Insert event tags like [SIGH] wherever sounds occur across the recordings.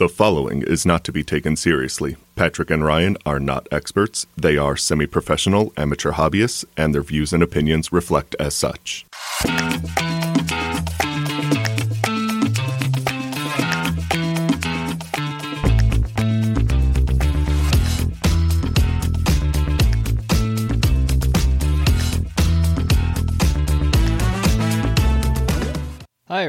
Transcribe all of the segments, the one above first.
The following is not to be taken seriously. Patrick and Ryan are not experts. They are semi professional amateur hobbyists, and their views and opinions reflect as such.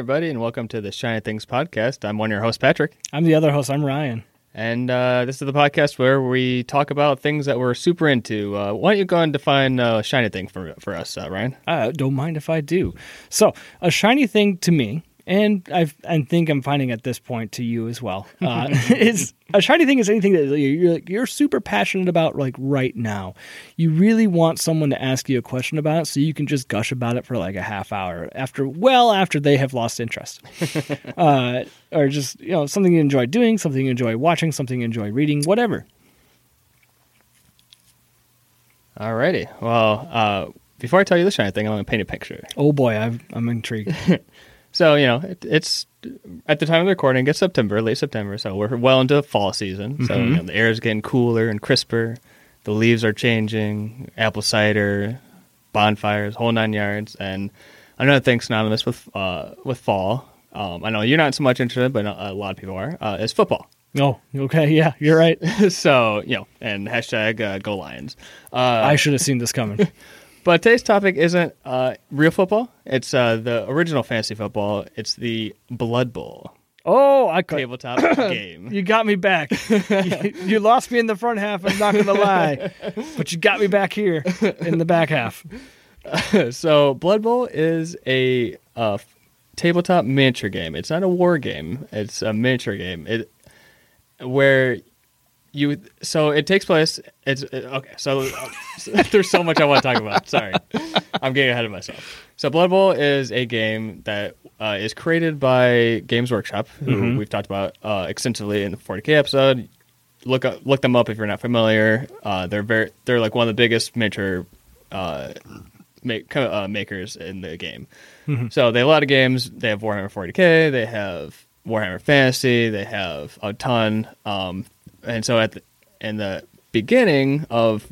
Everybody, and welcome to the Shiny Things podcast. I'm one of your hosts, Patrick, I'm the other host. I'm Ryan. and uh, this is the podcast where we talk about things that we're super into. Uh, why don't you go and define uh, Shiny Thing for for us, uh, Ryan? Uh, don't mind if I do. So, a shiny thing to me, and I I think I'm finding at this point to you as well, [LAUGHS] uh, is a shiny thing is anything that you're like, you're super passionate about like right now. You really want someone to ask you a question about it, so you can just gush about it for like a half hour after, well after they have lost interest, [LAUGHS] uh, or just you know something you enjoy doing, something you enjoy watching, something you enjoy reading, whatever. Alrighty. Well, uh, before I tell you the Shiny Thing, I'm going to paint a picture. Oh boy, I've, I'm intrigued. [LAUGHS] So you know, it, it's at the time of the recording, it's September, late September, so we're well into fall season. So you know, the air is getting cooler and crisper. The leaves are changing. Apple cider, bonfires, whole nine yards. And another thing synonymous with uh, with fall. Um, I know you're not so much interested, but a lot of people are. Uh, is football. oh, okay, yeah, you're right. [LAUGHS] so you know, and hashtag uh, Go Lions. Uh, I should have seen this coming. [LAUGHS] But today's topic isn't uh, real football. It's uh, the original fantasy football. It's the Blood Bowl Oh, I could. tabletop [COUGHS] game. You got me back. [LAUGHS] you, you lost me in the front half. I'm not going to lie, but you got me back here in the back half. [LAUGHS] so Blood Bowl is a uh, f- tabletop miniature game. It's not a war game. It's a miniature game. It where you so it takes place. It's it- okay. So uh, [LAUGHS] there's so much I want to talk about. Sorry, I'm getting ahead of myself. So Blood Bowl is a game that uh, is created by Games Workshop, who we've talked about uh, extensively in the 40k episode. Look up, look them up if you're not familiar. Uh, they're very they're like one of the biggest miniature uh, make, uh, makers in the game. So they have a lot of games. They have Warhammer 40k. They have Warhammer Fantasy. They have a ton. Um, and so at the, in the beginning of,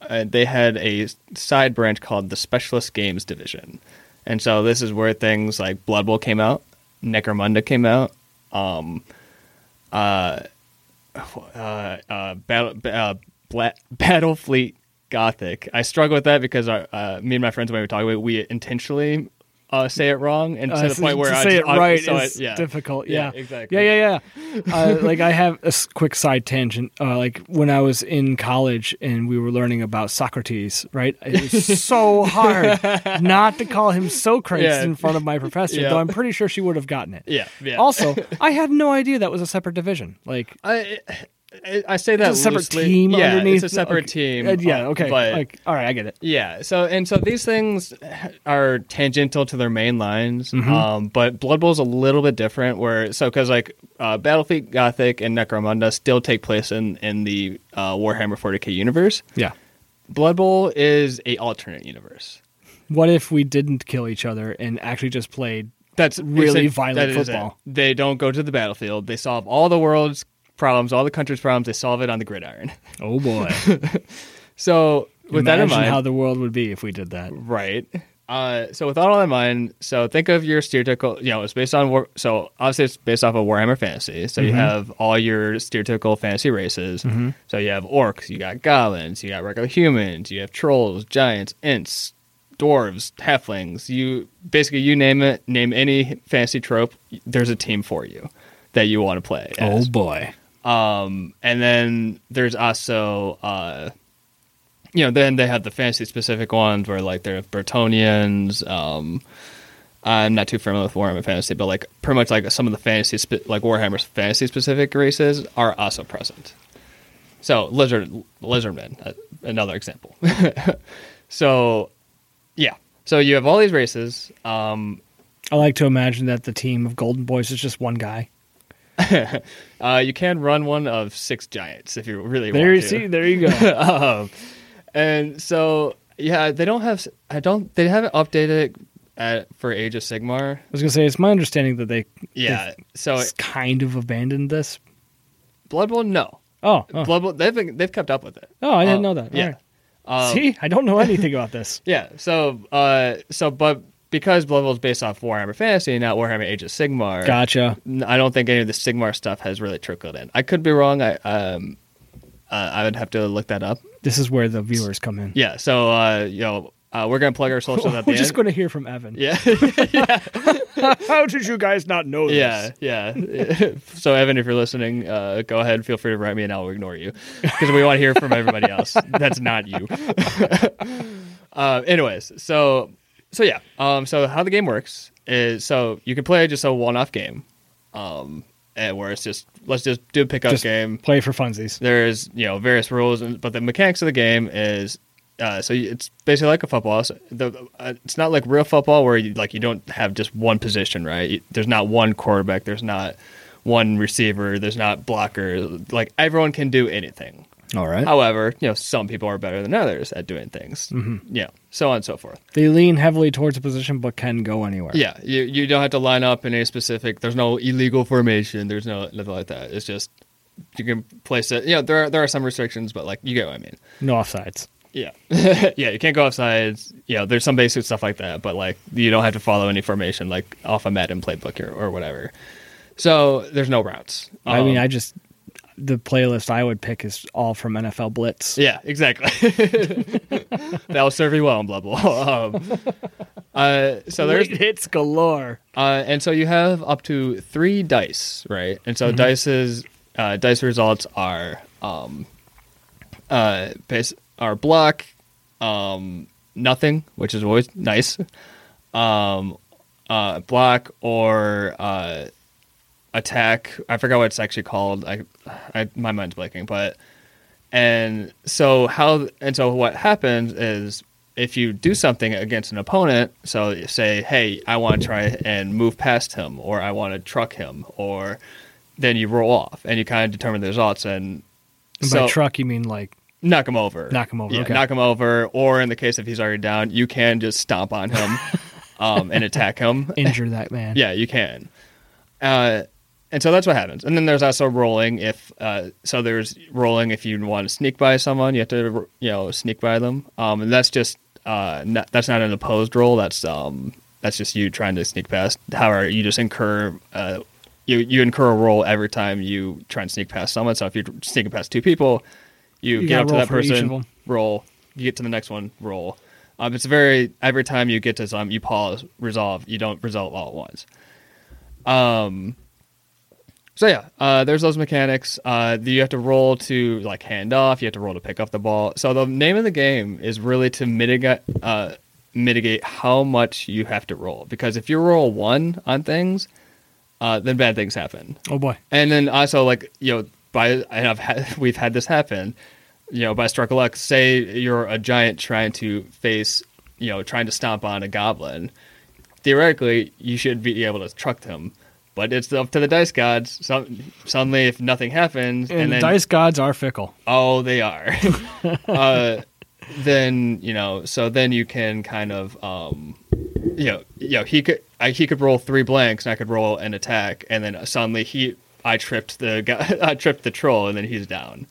uh, they had a side branch called the Specialist Games Division. And so this is where things like Blood Bowl came out, Necromunda came out, um, uh, uh, uh, Battle, uh, Bla- [LAUGHS] Battlefleet Gothic. I struggle with that because our, uh, me and my friends when we were talking about it, we intentionally uh, say it wrong, and to Uh, the point where to I say just, it right so I- yeah. difficult. Yeah, Yeah, exactly. Yeah, yeah, yeah. [LAUGHS] uh, like I have a quick side tangent. Uh, like when I was in college and we were learning about Socrates, right? It was so hard [LAUGHS] not to call him Socrates Yeah. in front of my professor, though I'm pretty sure she would have gotten it. Yeah, yeah. Also, I had no idea that was a separate division. Like I, I, say that it's a separate loosely. team Yeah, underneath. it's a separate okay. team. Uh, yeah, okay. but like, all right, I get it. Yeah. So and so these things are tangential to their main lines, Mm-hmm. um, but Blood Bowl is a little bit different. Where so because like uh, Battlefleet Gothic and Necromunda still take place in in the uh, Warhammer 40k universe. Yeah. Blood Bowl is a alternate universe. What if we didn't kill each other and actually just played That's Really violent that football. They don't go to the battlefield. They solve all the world's problems, all the country's problems. They solve it on the gridiron. Oh boy. [LAUGHS] So with that in mind, how the world would be if we did that. Right. Uh, so with all that in mind, so think of your stereotypical. You know, it's based on war. So obviously, it's based off of Warhammer Fantasy. So you have all your stereotypical fantasy races. So you have orcs, you got goblins, you got regular humans, you have trolls, giants, ents, dwarves, halflings. You basically you name it, name any fantasy trope. There's a team for you that you want to play. as. boy. Um, and then there's also, uh, you know, then they have the fantasy specific ones where like they're Bretonnians. Um, I'm not too familiar with Warhammer Fantasy, but like pretty much like some of the fantasy, spe- like Warhammer's fantasy specific races are also present. So lizard, lizardmen, uh, another example. [LAUGHS] so, yeah. So you have all these races. Um, I like to imagine that the team of Golden Boys is just one guy. [LAUGHS] uh, you can run one of six giants if you really There want you to. see, there you go. [LAUGHS] um, and so yeah, they don't have. I don't. They haven't updated at, for Age of Sigmar. I was gonna say it's my understanding that they Yeah. So s- kind of abandoned this. Blood Bowl, no. Oh, oh, Blood Bowl, they've been, they've kept up with it. Oh, I didn't Um, know that. Yeah. Right. Um, See, I don't know anything about this. [LAUGHS] Yeah. So, uh, so, but because Blood Bowl is based off Warhammer Fantasy, not Warhammer Age of Sigmar. Gotcha. I don't think any of the Sigmar stuff has really trickled in. I could be wrong. I um, uh, I would have to look that up. This is where the viewers come in. Yeah. So, uh, you know, uh, we're gonna plug our socials at [LAUGHS] the We're just end. going to hear from Evan. [LAUGHS] Yeah. How did you guys not know Yeah, yeah. [LAUGHS] so Evan, if you're listening, uh, go ahead. Feel free to write me, and I'll ignore you because we want to hear from everybody else. That's not you. uh, anyways, so so yeah. Um, so how the game works is so you can play just a one-off game, um, and where it's just let's just do a pickup Just game. Play for funsies. There's you know various rules, and, but the mechanics of the game is uh, so you- it's basically like a football. So the, uh, it's not like real football where you like you don't have just one position, right? You- There's not one quarterback. There's not one receiver. There's not blocker. Like everyone can do anything. All right. However, you know some people are better than others at doing things. Mm-hmm. Yeah, so on and so forth. They lean heavily towards a position, but can go anywhere. Yeah, you you don't have to line up in a specific. There's no illegal formation. There's no nothing like that. It's just you can place it. You know, there are, there are some restrictions, but like you get what I mean. No offsides. Yeah, [LAUGHS] yeah. You can't go offside. You know, there's some basic stuff like that, but like you don't have to follow any formation like off a Madden playbook or, or whatever. So there's no routes. I mean, Um, I just the playlist I would pick is all from NFL Blitz. Yeah, exactly. [LAUGHS] That'll serve you well in Blood Bowl. Um, [LAUGHS] uh, so there's Late hits galore. Uh, and so you have up to three dice, right? And Mm-hmm. so dice's uh, dice results are um, uh, base are block, um, nothing, which is always nice. Um, uh, block or uh, attack. I forgot what it's actually called. I, I my mind's blanking, but and so how and so what happens is if you do something against an opponent, so you say, "Hey, I want to try and move past him," or "I want to truck him," or then you roll off and you kind of determine the results and And so by truck, you mean like knock him over. Knock him over, Yeah, okay. knock him over. Or in the case if he's already down, you can just stomp on him [LAUGHS] um, and attack him. injure that man. [LAUGHS] Yeah, you can. Uh, and so that's what happens. And then there's also rolling. If uh, so, there's rolling if you want to sneak by someone, you have to you know sneak by them. Um, and that's just uh, not, that's not an opposed roll. That's um, that's just you trying to sneak past. However, you just incur uh, you you incur a roll every time you try and sneak past someone. So if you're sneaking past two people, you, You get up to that for each of person, roll. You get to the next one, roll. Um, it's very every time you get to some, you pause, resolve. You don't resolve all at once. Um. So yeah, uh, there's those mechanics. Uh, you have to roll to like hand off. You have to roll to pick up the ball. So the name of the game is really to mitigate uh, mitigate how much you have to roll. Because if you roll one on things, uh, then bad things happen. Oh boy. And then also like you know by and I've had [LAUGHS] we've had this happen. You know by stroke of luck, say you're a giant trying to face you know trying to stomp on a goblin. Theoretically, you should be able to truck them, but it's up to the dice gods. Some, suddenly, if nothing happens, And, and, the then dice gods are fickle. oh, they are. [LAUGHS] uh, then you know, so then you can kind of, um, you know, you know, he could I, he could roll three blanks, and I could roll an attack, and then suddenly he I tripped the guy, [LAUGHS] I tripped the troll, and then he's down.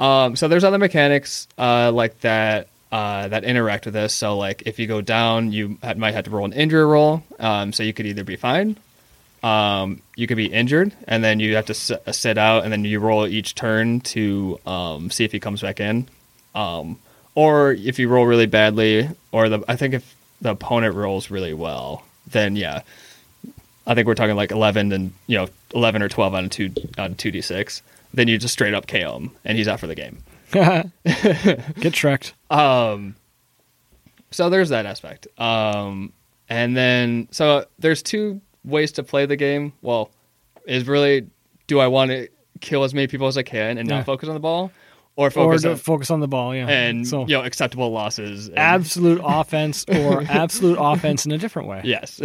Um, so there's other mechanics uh, like that uh, that interact with this. So like if you go down, you might have to roll an injury roll. Um, so you could either be fine, um, you could be injured, and then you have to sit, uh, sit out, and then you roll each turn to um, see if he comes back in. Um, or if you roll really badly, or the I think if the opponent rolls really well, then yeah, I think we're talking like eleven and you know eleven or twelve on two on two d six. Then you just straight up KO him, and he's out for the game. [LAUGHS] Get trekked. Um, so there's that aspect. Um, and then so there's two ways to play the game. Well, is really do I want to kill as many people as I can and Yeah. not focus on the ball, or Or focus to on focus on the ball, yeah. and so you know acceptable losses? And, absolute [LAUGHS] offense or absolute offense in a different way. Yes.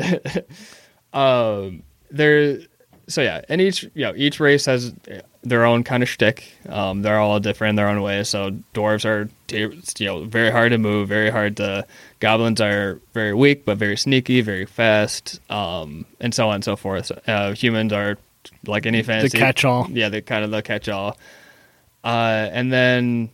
[LAUGHS] um, there. So yeah, and each you know each race has their own kind of shtick. Um, they're all different in their own way. So dwarves are you know very hard to move, very hard to. Goblins are very weak but very sneaky, very fast, um, and so on and so forth. Uh, humans are like any fantasy catch-all. Yeah, the kind of the catch-all. Uh, and then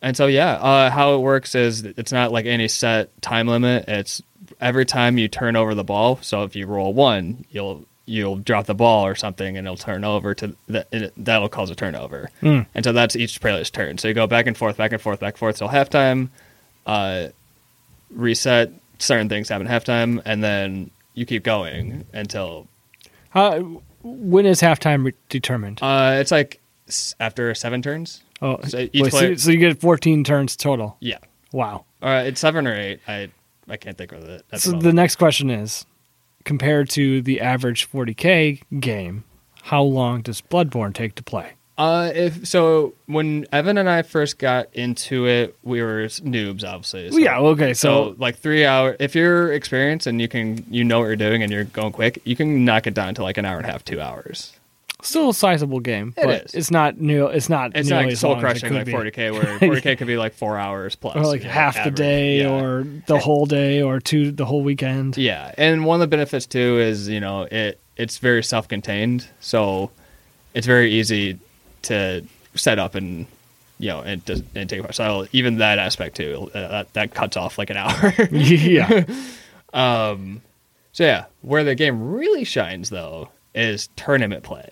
and so yeah, uh, how it works is it's not like any set time limit. It's every time you turn over the ball. So if you roll one, you'll you'll drop the ball or something, and it'll turn over to that. That'll cause a turnover. Mm. And so that's each player's turn. So you go back and forth, back and forth, back and forth. So halftime, uh, reset. Certain things happen at halftime, and then you keep going until Uh, when is halftime re- determined? uh, it's like after seven turns. oh, so each wait, player- so you get 14 turns total. Yeah, Wow. uh, it's seven or eight. I I can't think of it. So the the next question is, compared to the average 40k game, how long does Blood Bowl take to play? Uh, if so, when Evan and I first got into it, we were noobs, obviously. So, yeah, okay, So, so, like three hour. If you're experienced and you can, you know what you're doing, and you're going quick, you can knock it down to like an hour and a half, two hours. Still a sizable game, It but is. it's not new. It's not. It's not like soul long as it crushing like 40k, where [LAUGHS] 40k could be like four hours plus, or like you know, half the average. day, Yeah. or the whole day, or two the whole weekend. Yeah, and one of the benefits too is you know it it's very self-contained, so it's very easy to set up and you know and and take apart. So even that aspect too, uh, that that cuts off like an [LAUGHS] hour. yeah, um, so yeah, where the game really shines though is tournament play.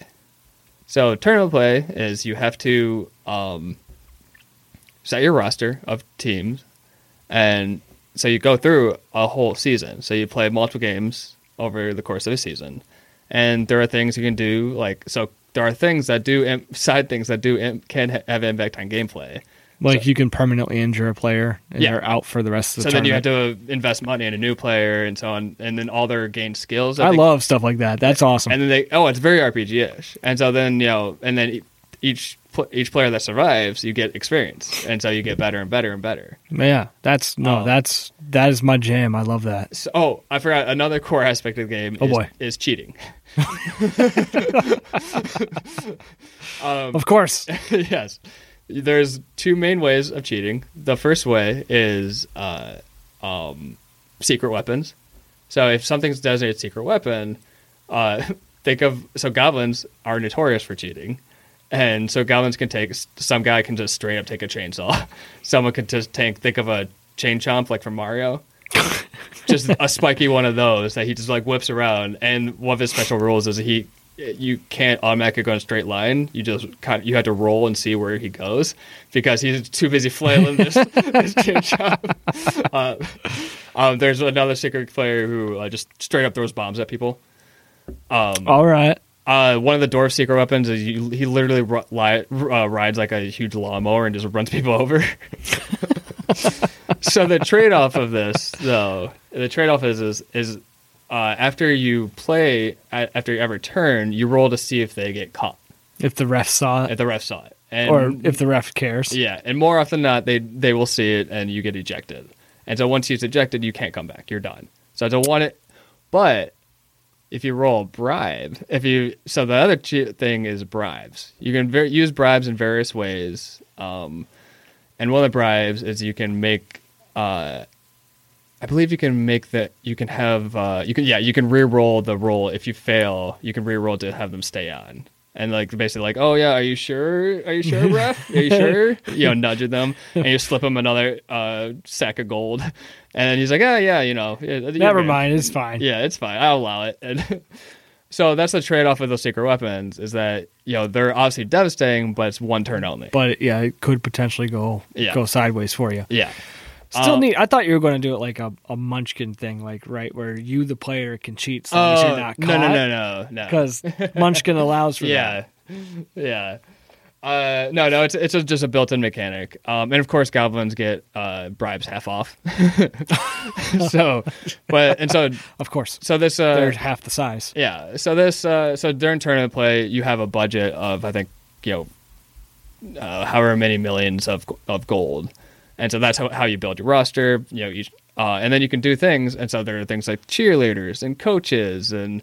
So tournament play is you have to um, set your roster of teams, and so you go through a whole season. So you play multiple games over the course of a season, and there are things you can do like so. There are things that do side things that do can ha- have impact on gameplay. Like you can permanently injure a player and Yeah. they're out for the rest of the So the then you have to invest money in a new player and so on, and then all their gained skills. that I love stuff like that. That's awesome. And then they oh, it's very RPG ish. And so then you know, and then each each player that survives, you get experience, and so you get better and better and better. yeah, that's no, Oh. that's that is my jam. I love that. So, oh, I forgot another core aspect of the game. Oh, is, boy. is cheating. [LAUGHS] [LAUGHS] Um, Of course, [LAUGHS] yes, there's two main ways of cheating. The first way is uh, um, secret weapons. So if something's designated secret weapon, uh, [LAUGHS] think of so goblins are notorious for cheating, and so goblins can take some guy can just straight up take a chainsaw. [LAUGHS] Someone can just take think of a chain chomp like from Mario. [LAUGHS] just a spiky one of those that he just like whips around, and one of his special rules is he you can't automatically go in a straight line. You just kind of, you have to roll and see where he goes because he's too busy flailing this, this [LAUGHS] chain chomp. [LAUGHS] Uh, um, there's another secret player who uh, just straight up throws bombs at people. Um, all right. uh, one of the dwarf secret weapons is you, he literally li- uh, rides like a huge lawnmower and just runs people [LAUGHS] over. so the trade off of this, though, the trade off is is, is uh, after you play, after every turn, you roll to see if they get caught, If the ref saw it. if the ref saw it, and, or if the ref cares. yeah, and more often than not, they they will see it and you get ejected. And so once he's ejected, you can't come back. You're done. So I don't want it. But if you roll bribe, if you so the other thing is bribes. You can ver- use bribes in various ways. Um, and one of the bribes is you can make. Uh, I believe you can make that. You can have. Uh, you can yeah. You can re-roll the roll if you fail. You can re-roll to have them stay on. And like basically like, oh yeah, are you sure? Are you sure, ref? Are you sure? [LAUGHS] you know, nudging them, and you slip them another uh, sack of gold, [LAUGHS] and then he's like, oh yeah, you know, Never mind, it's fine. Yeah, it's fine. I'll allow it. And [LAUGHS] so that's the trade off with those secret weapons is that you know they're obviously devastating, but it's one turn only. But yeah, it could potentially go Yeah. go sideways for you. yeah, Still Uh, neat. I thought you were going to do it like a, a Munchkin thing, like right where you the player can cheat as long you're Oh, not no, caught. no, no, no, no. Because [LAUGHS] Munchkin allows for yeah, that. yeah. Uh, no, no, it's it's a, just a built-in mechanic, um, and of course, goblins get uh, bribes half off. [LAUGHS] so, but and so [LAUGHS] Of course, so this they're uh, half the size. yeah, so this uh, so during tournament play, you have a budget of I think you know uh, however many millions of of gold, and so that's how, how you build your roster. You know, each, uh, and then you can do things, and so there are things like cheerleaders and coaches and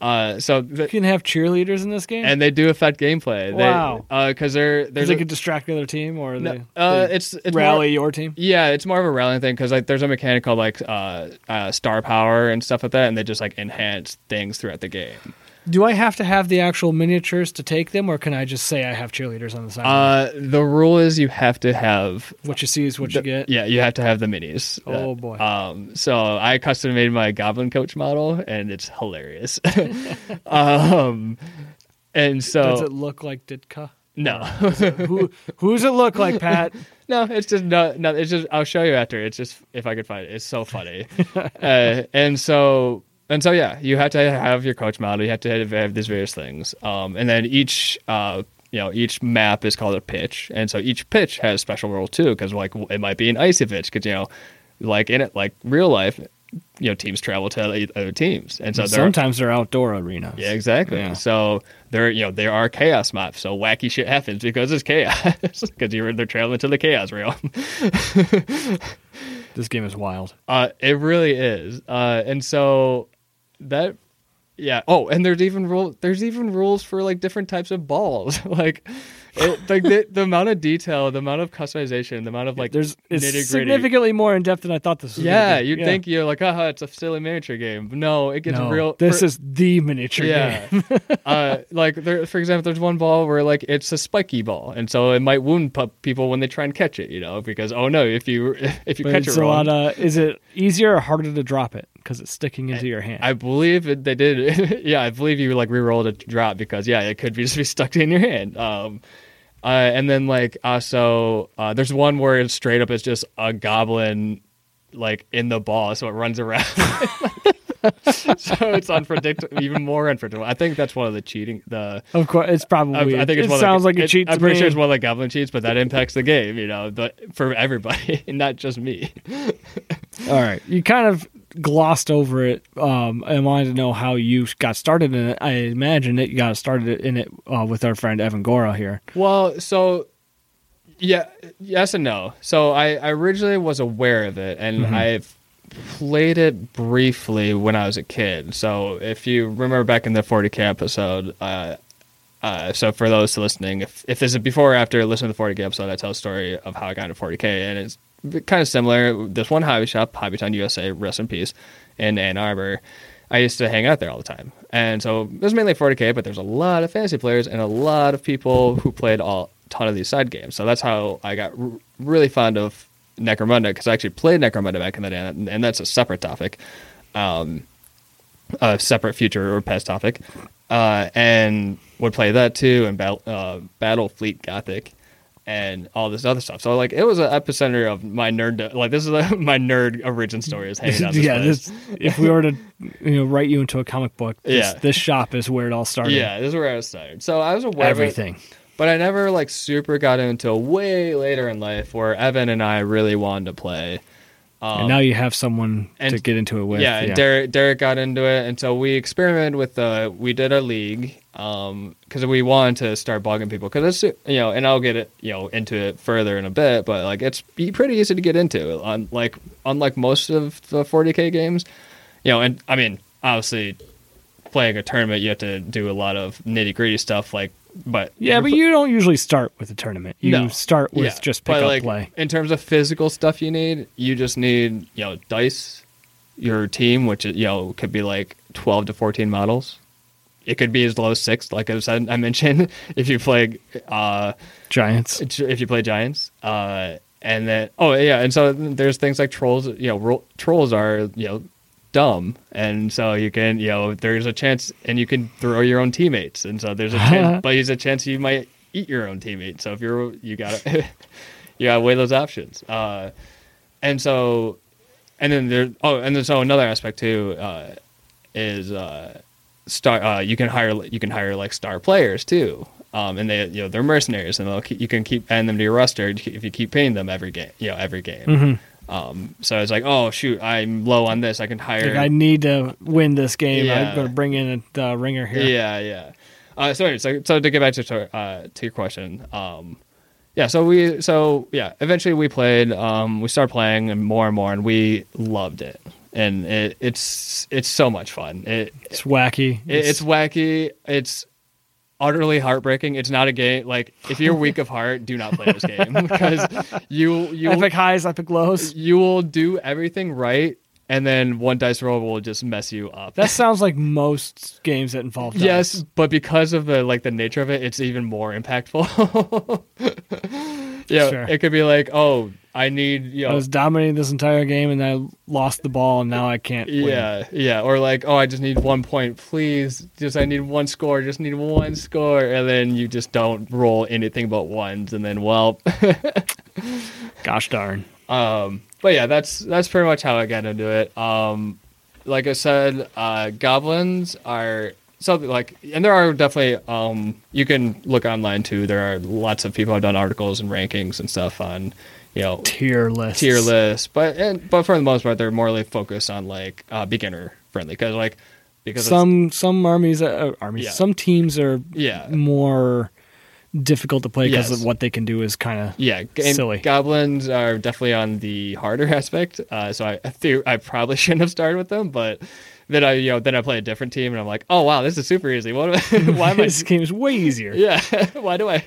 Uh, so You can have cheerleaders in this game, and they do affect gameplay. Wow. because they're Does there's they a, could distract the other team, or no, they, uh, they it's it's rally More, your team. yeah, it's more of a rallying thing because like there's a mechanic called like uh, uh, star power and stuff like that, and they just like enhance things throughout the game. Do I have to have the actual miniatures to take them, or can I just say I have cheerleaders on the side? Uh, the rule is you have to have what you see is what you get. Yeah, you have to have the minis. Oh, Uh, boy. Um, so I custom made my Goblin Coach model, and it's hilarious. [LAUGHS] [LAUGHS] um, and so Does it look like Ditka? no, Who who's it look like, Pat? [LAUGHS] no, it's just no, no. It's just I'll show you after. It's just if I could find it. It's so funny. uh, and so and so yeah, you have to have your coach model. You have to have, have these various things. Um, and then each uh. You know, each map is called a pitch, and so each pitch has special rule too. Because like it might be an icy pitch, because you know, like in it, like real life, you know, teams travel to other teams, and so are- Sometimes they're outdoor arenas. yeah, exactly. Yeah. So there, you know, there are chaos maps. So wacky shit happens because it's chaos. [LAUGHS] Because you're they're traveling to the chaos realm. [LAUGHS] This game is wild. Uh, it really is. Uh, and so that, yeah. Oh, and there's even rule. There's even rules for like different types of balls. [LAUGHS] like, it, like the, the amount of detail, the amount of customization, the amount of like There's it's significantly more in depth than I thought this was. Yeah, you'd think you're like, oh, it's a silly miniature game. No, it gets no, real. This for- is the miniature yeah. game. [LAUGHS] uh, like there, for example, there's one ball where like it's a spiky ball, and so it might wound people when they try and catch it. You know, because oh no, if you [LAUGHS] if you But catch it wrong, of. Is it easier or harder to drop it because it's sticking into your hand? I believe it, they did. [LAUGHS] yeah, I believe you like re-rolled a drop because yeah, it could be [LAUGHS] just be stuck in your hand. Um, uh, and then like also uh, there's one where it's straight up it's just a goblin like in the ball, so it runs around. [LAUGHS] so it's unpredictable, even more unpredictable. I think that's one of the cheating. The of course, it's probably. I think it's it one sounds of the, like a it- cheat. I'm pretty me. sure it's one of the goblin cheats, but that impacts the game. You know, but for everybody, not just me. All right, you kind of glossed over it. Um, I wanted to know how you got started in it. I imagine that you got started in it uh, with our friend Evan Gora here. Well, so yeah, yes and no. So I, I originally was aware of it, and I've played it briefly when I was a kid. So if you remember back in the 40k episode, uh, uh, so for those listening, if if this is before or after listen to the 40k episode, I tell a story of how I got into 40k, and it's kind of similar. This one hobby shop, Hobbytown USA, rest in peace, in Ann Arbor. I used to hang out there all the time, and so it was mainly 40k, but there's a lot of fantasy players and a lot of people who played all ton of these side games. So that's how I got r- really fond of Necromunda because I actually played Necromunda back in the day, and, and that's a separate topic, um, a separate future or past topic, uh, and would play that too, and uh, Battle Fleet Gothic, and all this other stuff. So like it was an epicenter of my nerd. Like this is like, [LAUGHS] my nerd origin story is hanging out. This [LAUGHS] yeah, this, if we were to you know write you into a comic book, this, Yeah. this shop is where it all started. Yeah, this is where I was started. So I was aware of it, everything. but I never like super got into until way later in life where Evan and I really wanted to play. Um, and now you have someone to get into it with. yeah, and Derek, Derek got into it, and so we experimented with the. We did a league because we wanted to start bugging people because it's you know, and I'll get it you know into it further in a bit, but like it's pretty easy to get into. Unlike unlike most of the 40k games, you know, and I mean obviously playing a tournament you have to do a lot of nitty gritty stuff like, but yeah, but you don't usually start with a tournament. You No. start with Yeah, just pick but, up like, play. In terms of physical stuff you need, you just need, you know, dice, your team, which, you know, could be like 12 to 14 models. It could be as low as six, like I said, [LAUGHS] I mentioned, if you play, uh, Giants. if you play Giants. Uh, and then, oh, yeah. And so there's things like trolls, you know, ro- trolls are, you know, dumb. And so you can, you know, there's a chance, and you can throw your own teammates. And so there's a chance, [LAUGHS] but there's a chance you might eat your own teammate. So if you're, you gotta, [LAUGHS] you gotta weigh those options. Uh, and so, and then there, oh, and then so another aspect too, uh, is, uh, star, uh, you can hire, you can hire like star players too. Um, and they, you know, they're mercenaries, and they'll keep, you can keep adding them to your roster if you keep paying them every game, you know, every game. Mm-hmm. Um, so it's like, oh shoot, I'm low on this. I can hire. Like, I need to win this game. Yeah. I'm going to bring in a uh, ringer here. Yeah, yeah. Uh, so, anyway, so so to get back to uh, to your question, um, yeah. So we so yeah. Eventually we played. Um, we started playing and more and more, and we loved it. and it, it's it's so much fun. It, It's wacky. it it's wacky. It's utterly heartbreaking. It's not a game like if you're weak of heart, do not play this game because you you [LAUGHS] epic highs, epic lows. you will do everything right, and then one dice roll will just mess you up. That sounds like most games that involve dice. yes, but because of the like the nature of it, it's even more impactful. [LAUGHS] yeah, Sure. it could be like, oh, I need you I was dominating this entire game and I lost the ball and now I can't win. Yeah, yeah, or like, oh, I just need one point, please. Just I need one score, just need one score, and then you just don't roll anything but ones, and then well, [LAUGHS] Gosh darn. Um, but yeah, that's that's pretty much how I got into it. Um, like I said, uh, goblins are something like, and there are definitely um, you can look online too. There are lots of people have done articles and rankings and stuff on, you know, Tier list. tier lists. But and but for the most part, they're more like focused on like uh, beginner friendly because like because Some some armies uh, armies Yeah. some teams are yeah more difficult to play because Yes. of what they can do is kind of Yeah, and Silly. goblins are definitely on the harder [LAUGHS] aspect. Uh, so I I, think I probably [LAUGHS] shouldn't have started with them, but then I you know then I play a different team and I'm like, oh wow, this is super easy. What? [LAUGHS] Why am I? this game is way easier. yeah, why do I?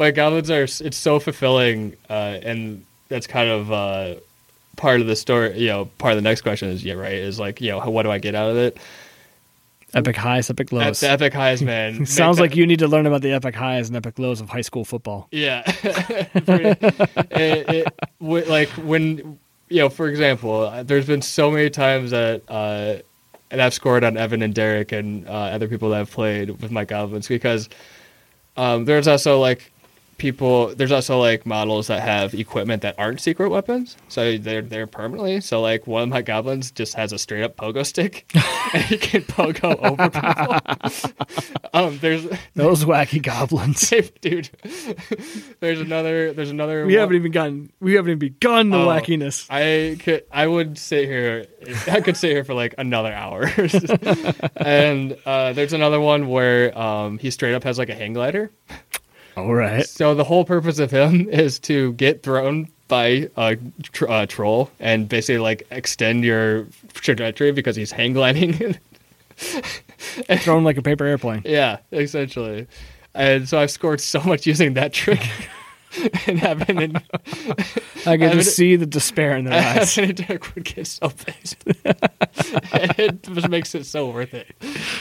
But goblins are it's so fulfilling, uh, and that's kind of uh, part of the story. You know, part of the next question is yeah, right? Is like you know what do I get out of it? Epic highs, epic lows. That's the epic highs, [LAUGHS] man. Sounds like you need to learn about the epic highs and epic lows of high school football. Yeah, [LAUGHS] it, it, like when you know, for example, uh, there's been so many times that uh, and I've scored on Evan and Derek and uh, other people that have played with my goblins because um, there's also like people there's also like models that have equipment that aren't secret weapons so they're there permanently so like one of my goblins just has a straight up pogo stick [LAUGHS] [LAUGHS] and he can pogo over people [LAUGHS] um there's Those wacky goblins. dude there's another there's another We one- haven't even gotten we haven't even begun the Oh, wackiness. I could I would sit here I could sit here for like another hour. and uh, there's another one where um, he straight up has like a hang glider. All right. So the whole purpose of him [LAUGHS] is to get thrown by a tr- uh, troll and basically like extend your trajectory because he's hang gliding. [LAUGHS] And, thrown like a paper airplane. yeah, essentially. And so I've scored so much using that trick. [LAUGHS] [LAUGHS] and having an, [LAUGHS] I get just see the despair in their [LAUGHS] eyes. And Derek would get so pissed. and it just makes it so worth it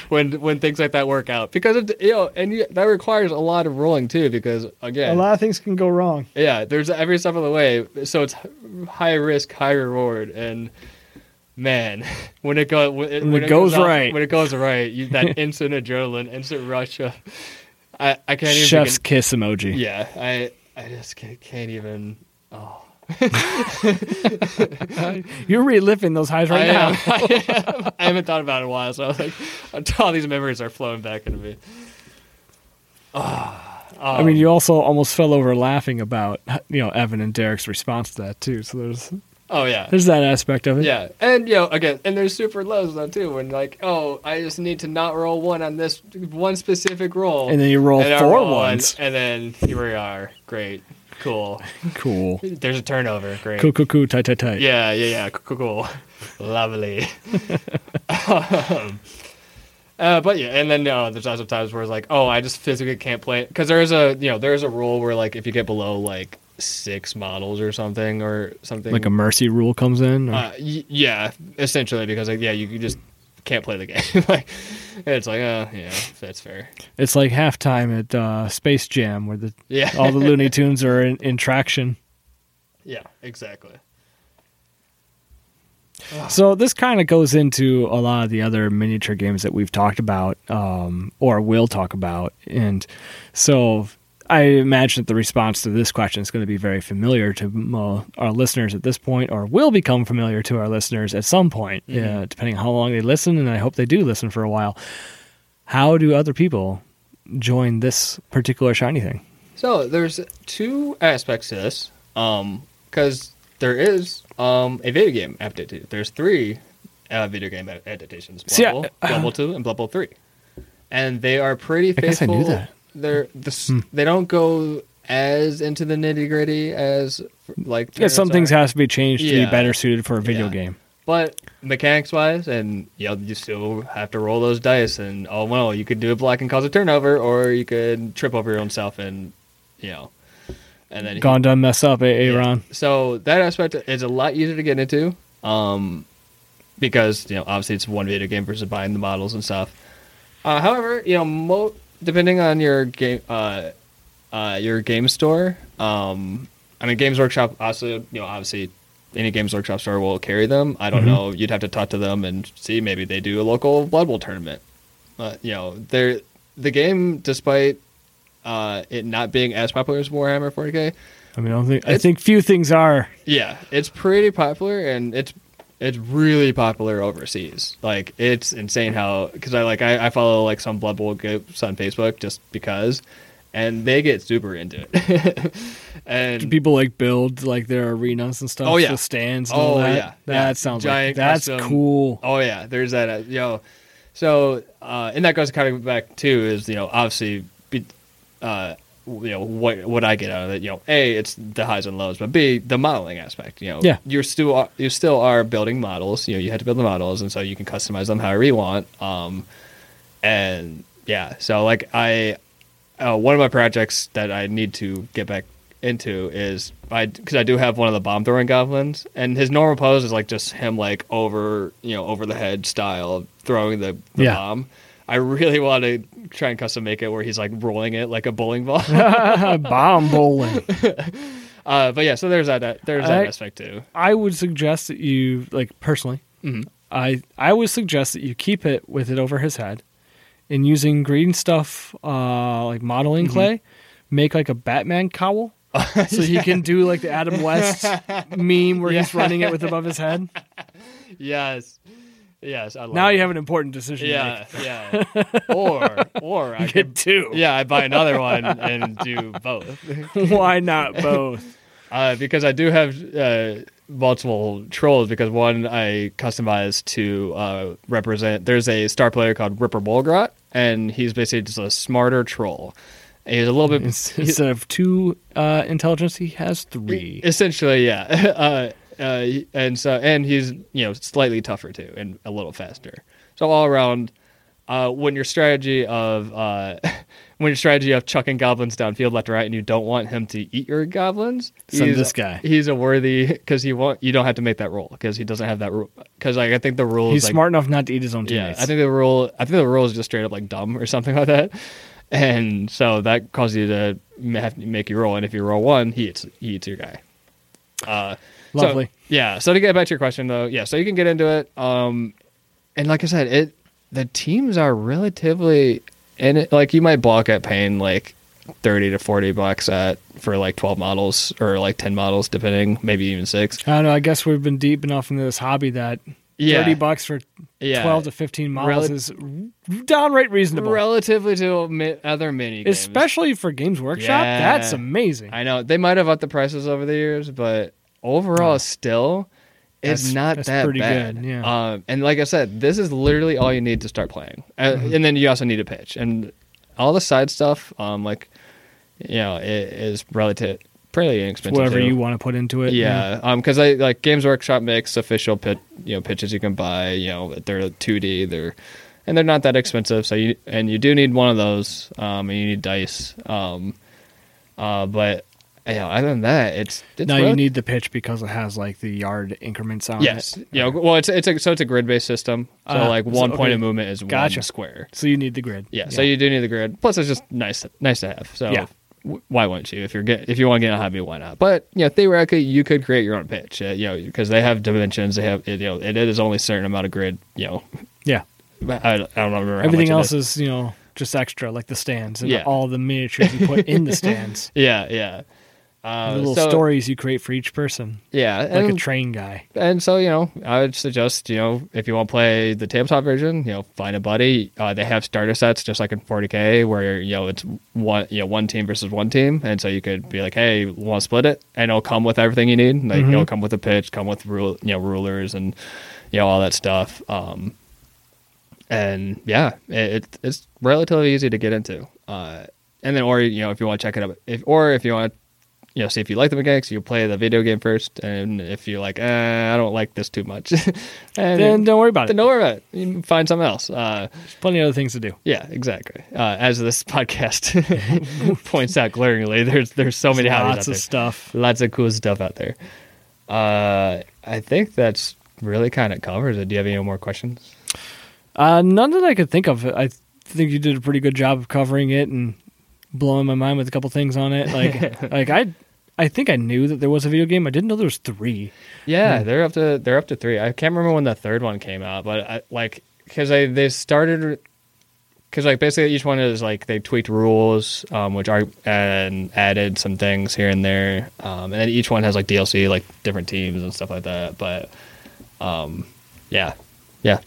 when when things like that work out because it, you know and you, that requires a lot of rolling too because again A lot of things can go wrong. yeah there's every step of the way so it's high risk high reward and man when it, go, when it, When when it goes off- right. when it goes right you, that instant adrenaline instant rush I I can't even Chef's begin- kiss emoji. yeah I I just can't, can't even oh [LAUGHS] You're reliving those highs right I, now. am, [LAUGHS] I, am. I haven't thought about it in a while, so I was like, [LAUGHS] all these memories are flowing back into me. Ah, I mean, um. you also almost fell over laughing about you know Evan and Derek's response to that too. So there's Oh yeah, there's that aspect of it. yeah, and you know, again, and there's super lows though too. When like, oh, I just need to not roll one on this one specific roll, And then you roll and four roll one, ones. and then here we are. Great, cool. Cool. There's a turnover. Great. Cool, cool, cool, tight, tight, tight. Yeah, yeah, yeah. Cool, cool. Lovely. [LAUGHS] um, uh, but yeah, and then uh, there's also times where it's like, oh, I just physically can't play because there is a you know there is a rule where like if you get below like six models or something or something. Like a mercy rule comes in. uh, y- yeah, essentially because like yeah you, you just can't play the game. [LAUGHS] Like it's like oh yeah that's fair. It's like halftime at uh, Space Jam where the yeah. all the Looney [LAUGHS] Tunes are in, in traction. yeah exactly. [SIGHS] So this kind of goes into a lot of the other miniature games that we've talked about, um, or will talk about, and so I imagine that the response to this question is going to be very familiar to uh, our listeners at this point, or will become familiar to our listeners at some point, uh, depending on how long they listen. And I hope they do listen for a while. How do other people join this particular shiny thing? So there's two aspects to this, um, because there is um a video game adaptation. There's three uh, video game adaptations: Blood See, I- Bowl, Blood Bowl Two, and Blood Bowl Three, and they are pretty faithful. I guess I knew that. Hmm. They're the, s they don't go as into the nitty gritty as like Yeah, some things are. have to be changed to Yeah. be better suited for a video Yeah. game. but mechanics wise, and you know, you still have to roll those dice. And oh well, you could do a black and cause a turnover, or you could trip over your own self, and you know, and then Gone done mess up, eh, Aaron? so that aspect is a lot easier to get into, um, because you know obviously it's one video game versus buying the models and stuff. Uh, however, you know, mo- depending on your game, uh, uh, your game store, um, I mean, Games Workshop also, you know, obviously any Games Workshop store will carry them. I don't know. You'd have to talk to them and see maybe they do a local Blood Bowl tournament. But you know, they're the game, despite uh, it not being as popular as Warhammer 40k, I mean, I don't think I think few things are. yeah, it's pretty popular and it's it's really popular overseas. Like it's insane how because I like I, I follow like some Blood Bowl groups on Facebook just because, and they get super into it. [LAUGHS] and People like build like their arenas and stuff. Oh, yeah. with stands. And all Oh, that. yeah. that Yeah. sounds Giant like that's custom- cool. Oh yeah, there's that. Uh, yo, so uh, and that goes kind of back too is you know obviously, be, uh, you know what what I get out of it. You know, a it's the highs and lows, but b the modeling aspect. You know, Yeah. you're still you still are building models. You know, you have to build the models, and so you can customize them however you want. Um, and yeah, so like I, uh, one of my projects that I need to get back into is I because I do have one of the bomb throwing goblins, and his normal pose is like just him like over you know over the head style of throwing the, the Yeah. bomb. I really want to try and custom make it where he's like rolling it like a bowling ball. [LAUGHS] Bomb bowling. [LAUGHS] uh, but yeah, so there's that there's that I- aspect too. I would suggest that you like personally. Mhm. I I would suggest that you keep it with it over his head, and using green stuff uh, like modeling Mm-hmm. clay, make like a Batman cowl, [LAUGHS] so he can do like the Adam West meme where he's running it with above his head. Yes, yes. I love Now it. you have an important decision. to yeah, yeah. [LAUGHS] Or or I could Get two. yeah, I buy another one and do both. [LAUGHS] Why not both? Uh, because I do have uh, multiple trolls. Because one I customized to uh, represent. There's a star player called Ripper Bolgrot, and he's basically just a smarter troll. He's a little bit Instead of two uh, intelligence, he has three. essentially, yeah. [LAUGHS] Uh, uh, and so and he's you know slightly tougher too, and a little faster. So all around, uh, when your strategy of uh, [LAUGHS] when your strategy of chucking goblins downfield left and right, and you don't want him to eat your goblins, Send he's- this guy. He's a worthy because he won't. You don't have to make that rule because he doesn't have that rule. Because like I think the rule He's is like, smart enough not to eat his own teammates. Yeah. I think the rule. I think the rule is just straight up like dumb or something like that. And so that causes you to have to make your roll, and if you roll one, he eats he eats your guy. Uh, so- Lovely. yeah. So to get back to your question though, yeah. So you can get into it. Um, and like I said, it the teams are relatively and it. Like you might block at paying like thirty to forty bucks at for like twelve models or like ten models, depending, maybe even six. I don't know. I guess we've been deep enough into this hobby that Yeah. thirty bucks for Yeah. twelve to fifteen models Rel- is downright reasonable. Relatively to other mini games. Especially for Games Workshop, Yeah. that's amazing. I know they might have upped the prices over the years, but overall, still, it's That's- not that's that pretty bad. good, yeah. Um, and like I said, this is literally all you need to start playing, uh, Mm-hmm. and then you also need a pitch, and all the side stuff, um, like you know, it is relative, pretty inexpensive. Whatever you want to put into it. Yeah, um, because I like Games Workshop makes official pit, you know, pitches you can buy. You know, they're 2D, they're and they're not that expensive. So you and you do need one of those, um, and you need dice. Um, uh, but know, other than that, it's, it's Now rel- you need the pitch because it has like the yard increments on yes, it. you know, well, it's it's a, so it's a grid based system. So Ah, like so- one point okay. of movement is Gotcha. one square. So you need the grid. Yeah, so you do need the grid. Plus, it's just nice, nice to have. So Yeah. w- why wouldn't you? If you're get, if you want to get a hobby, why not? But you know, theoretically, you could create your own pitch. Uh, you know, because they have dimensions. They have you know, it is only a certain amount of grid. You know, yeah. I, I don't remember. how Everything it else is you know just extra, like the stands and Yeah. all the miniatures you put in the [LAUGHS] stands. Yeah, yeah. Uh, little so- stories you create for each person, Yeah, like and, a train guy. and so you know, I would suggest you know if you want to play the tabletop version, you know, find a buddy. Uh, they have starter sets just like in 40k, where you know it's one you know one team versus one team, and so you could be like, hey, want to split it, and it'll come with everything you need. Like Mhm. it'll come with a pitch, come with rule, you know, rulers, and you know all that stuff. Um, and yeah, it, it, it's relatively easy to get into. Uh, and then, or you know, if you want to check it out, if or if you want you know see if you like the mechanics. You play the video game first, and if you're like, eh, I don't like this too much, [LAUGHS] and Then don't worry about then it. don't worry about it. You can find something else. Uh, There's plenty of other things to do. yeah, exactly. Uh, as this [LAUGHS] podcast [LAUGHS] points out glaringly, there's there's so many hobbies Lots out of stuff. Lots of cool stuff out there. Uh, I think that's really kind of covers it. Do you have any more questions? Uh, none that I could think of. I think you did a pretty good job of covering it and blowing my mind with a couple things on it. Like, [LAUGHS] like I, I think I knew that there was a video game. I didn't know there was three. Yeah, they're up to they're up to three. I can't remember when the third one came out, but I, like because they they started because like basically each one is like they tweaked rules, um, which are and added some things here and there, um, and then each one has like DLC, like different teams and stuff like that. But um, yeah, yeah,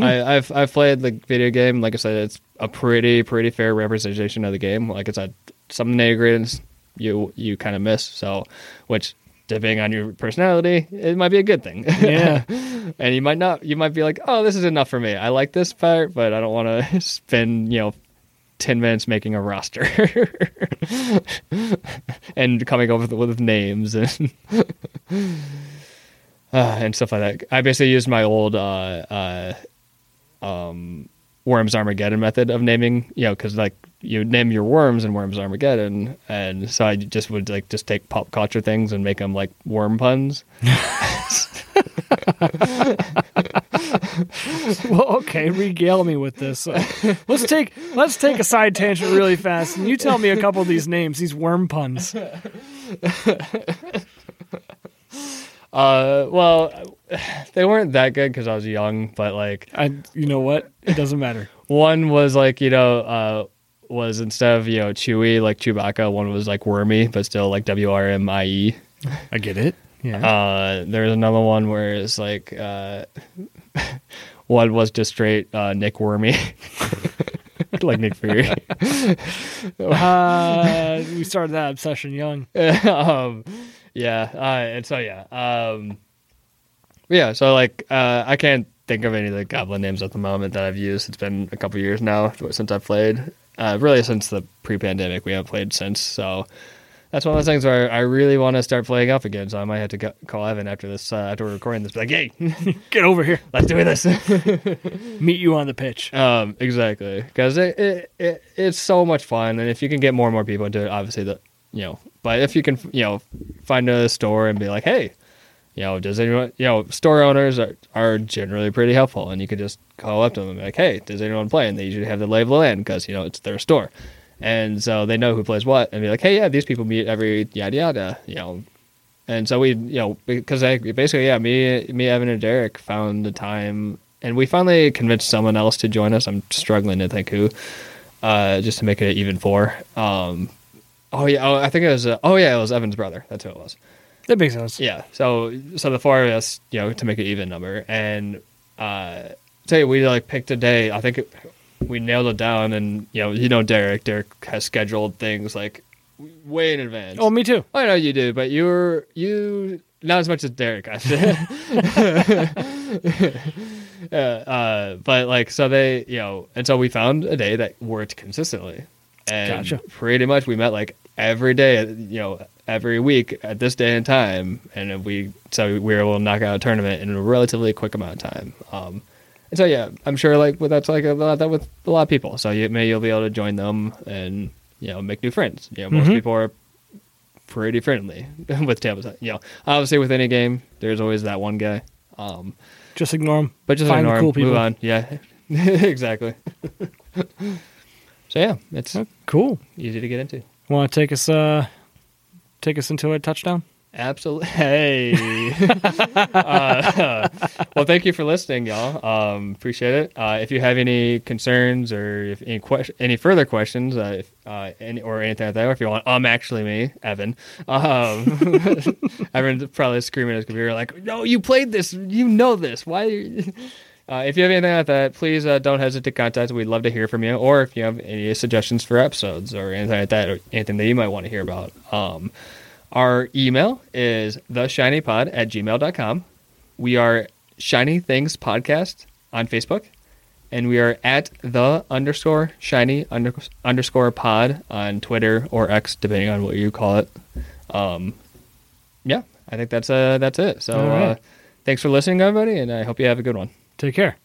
I, I've I've played the video game. Like I said, it's a pretty pretty fair representation of the game. Like it's a some nitty you you kind of miss. So, which depending on your personality, it might be a good thing. Yeah. [LAUGHS] and you might not. You might be like, oh, this is enough for me. I like this part, but I don't want to [LAUGHS] spend you know. 10 minutes making a roster [LAUGHS] and coming up with, with names and uh, and stuff like that. I basically used my old uh, uh, um, Worms Armageddon method of naming, you know, because like you name your worms in Worms Armageddon, and so I just would like just take pop culture things and make them like worm puns. [LAUGHS] well, okay, regale me with this. Uh, let's take let's take a side tangent really fast, and you tell me a couple of these names, these worm puns. [LAUGHS] Uh, well, [SIGHS] they weren't that good because I was young, but like I, you know what? It doesn't matter. [LAUGHS] one was like you know uh was instead of you know Chewy like Chewbacca, one was like Wormy, but still like W R M I E. I get it. Yeah. Uh, there's another one where it's like uh, [LAUGHS] one was just straight uh, Nick Wormy, [LAUGHS] like Nick Fury. Uh, we started that obsession young. um, yeah, uh, and so yeah, um, yeah. So like, uh, I can't think of any of the goblin names at the moment that I've used. It's been a couple years now since I've played. Uh, really, since the pre-pandemic, we haven't played since. So that's one of those things where I really want to start playing up again. So I might have to go, call Evan after this, uh, after we're recording this. Be like, hey, [LAUGHS] Get over here. let's do this. [LAUGHS] Meet you on the pitch. Um, exactly, because it, it, it it's so much fun, and if you can get more and more people into it, obviously the you know, but if you can you know find a store and be like, hey, you know, does anyone you know store owners are, are generally pretty helpful, and you could just call up to them and be like, hey, does anyone play? And they usually have the label of land because you know it's their store, and so they know who plays what, and be like, hey, yeah, these people meet every yada yada, you know. And so we, you know, because I basically, yeah, me, me, Evan, and Derek found the time, and we finally convinced someone else to join us. I'm struggling to think who, uh, just to make it even four. Um, oh yeah, oh, I think it was, uh, oh yeah, it was Evan's brother. That's who it was. That makes sense. Yeah. So, so the four of us, you know, to make an even number, and uh, tell you, we like picked a day. I think it, we nailed it down, and you know, you know, Derek, Derek has scheduled things like way in advance. Oh, me too. I know you do, but you're you not as much as Derek. I uh, [LAUGHS] uh, but like, so they, you know, and so we found a day that worked consistently, and Gotcha. pretty much we met like every day, you know, every week at this day and time, and we so we were able to knock out a tournament in a relatively quick amount of time. Um, and so yeah, I'm sure like with that's like a lot that with a lot of people. So you may you'll be able to join them and you know make new friends. You know, most Mhm. people are pretty friendly [LAUGHS] with tables. You know, obviously with any game, there's always that one guy. Um, Just ignore them. but just Find ignore cool him, people. move on. Yeah, [LAUGHS] exactly. [LAUGHS] so yeah, it's Cool. easy to get into. Want to take us uh take us into a touchdown? Absolutely. Hey. [LAUGHS] uh, [LAUGHS] well, thank you for listening, y'all. Um, appreciate it. Uh, if you have any concerns or if any question, any further questions, uh, if, uh, any, or anything like that, or if you want, I'm um, actually me, Evan. Um, [LAUGHS] Evan's probably screaming at his computer like, "No, you played this. You know this. Why?" Are you-" Uh, if you have anything like that, please uh, don't hesitate to contact. us. We'd love to hear from you. Or if you have any suggestions for episodes or anything like that, or anything that you might want to hear about. Um, our email is theshinypod at gmail.com. We are Shiny Things Podcast on Facebook. And we are at the underscore shiny under, underscore pod on Twitter or X, depending on what you call it. Um, yeah, I think that's uh that's it. So right. uh, thanks for listening, everybody, and I hope you have a good one. Take care.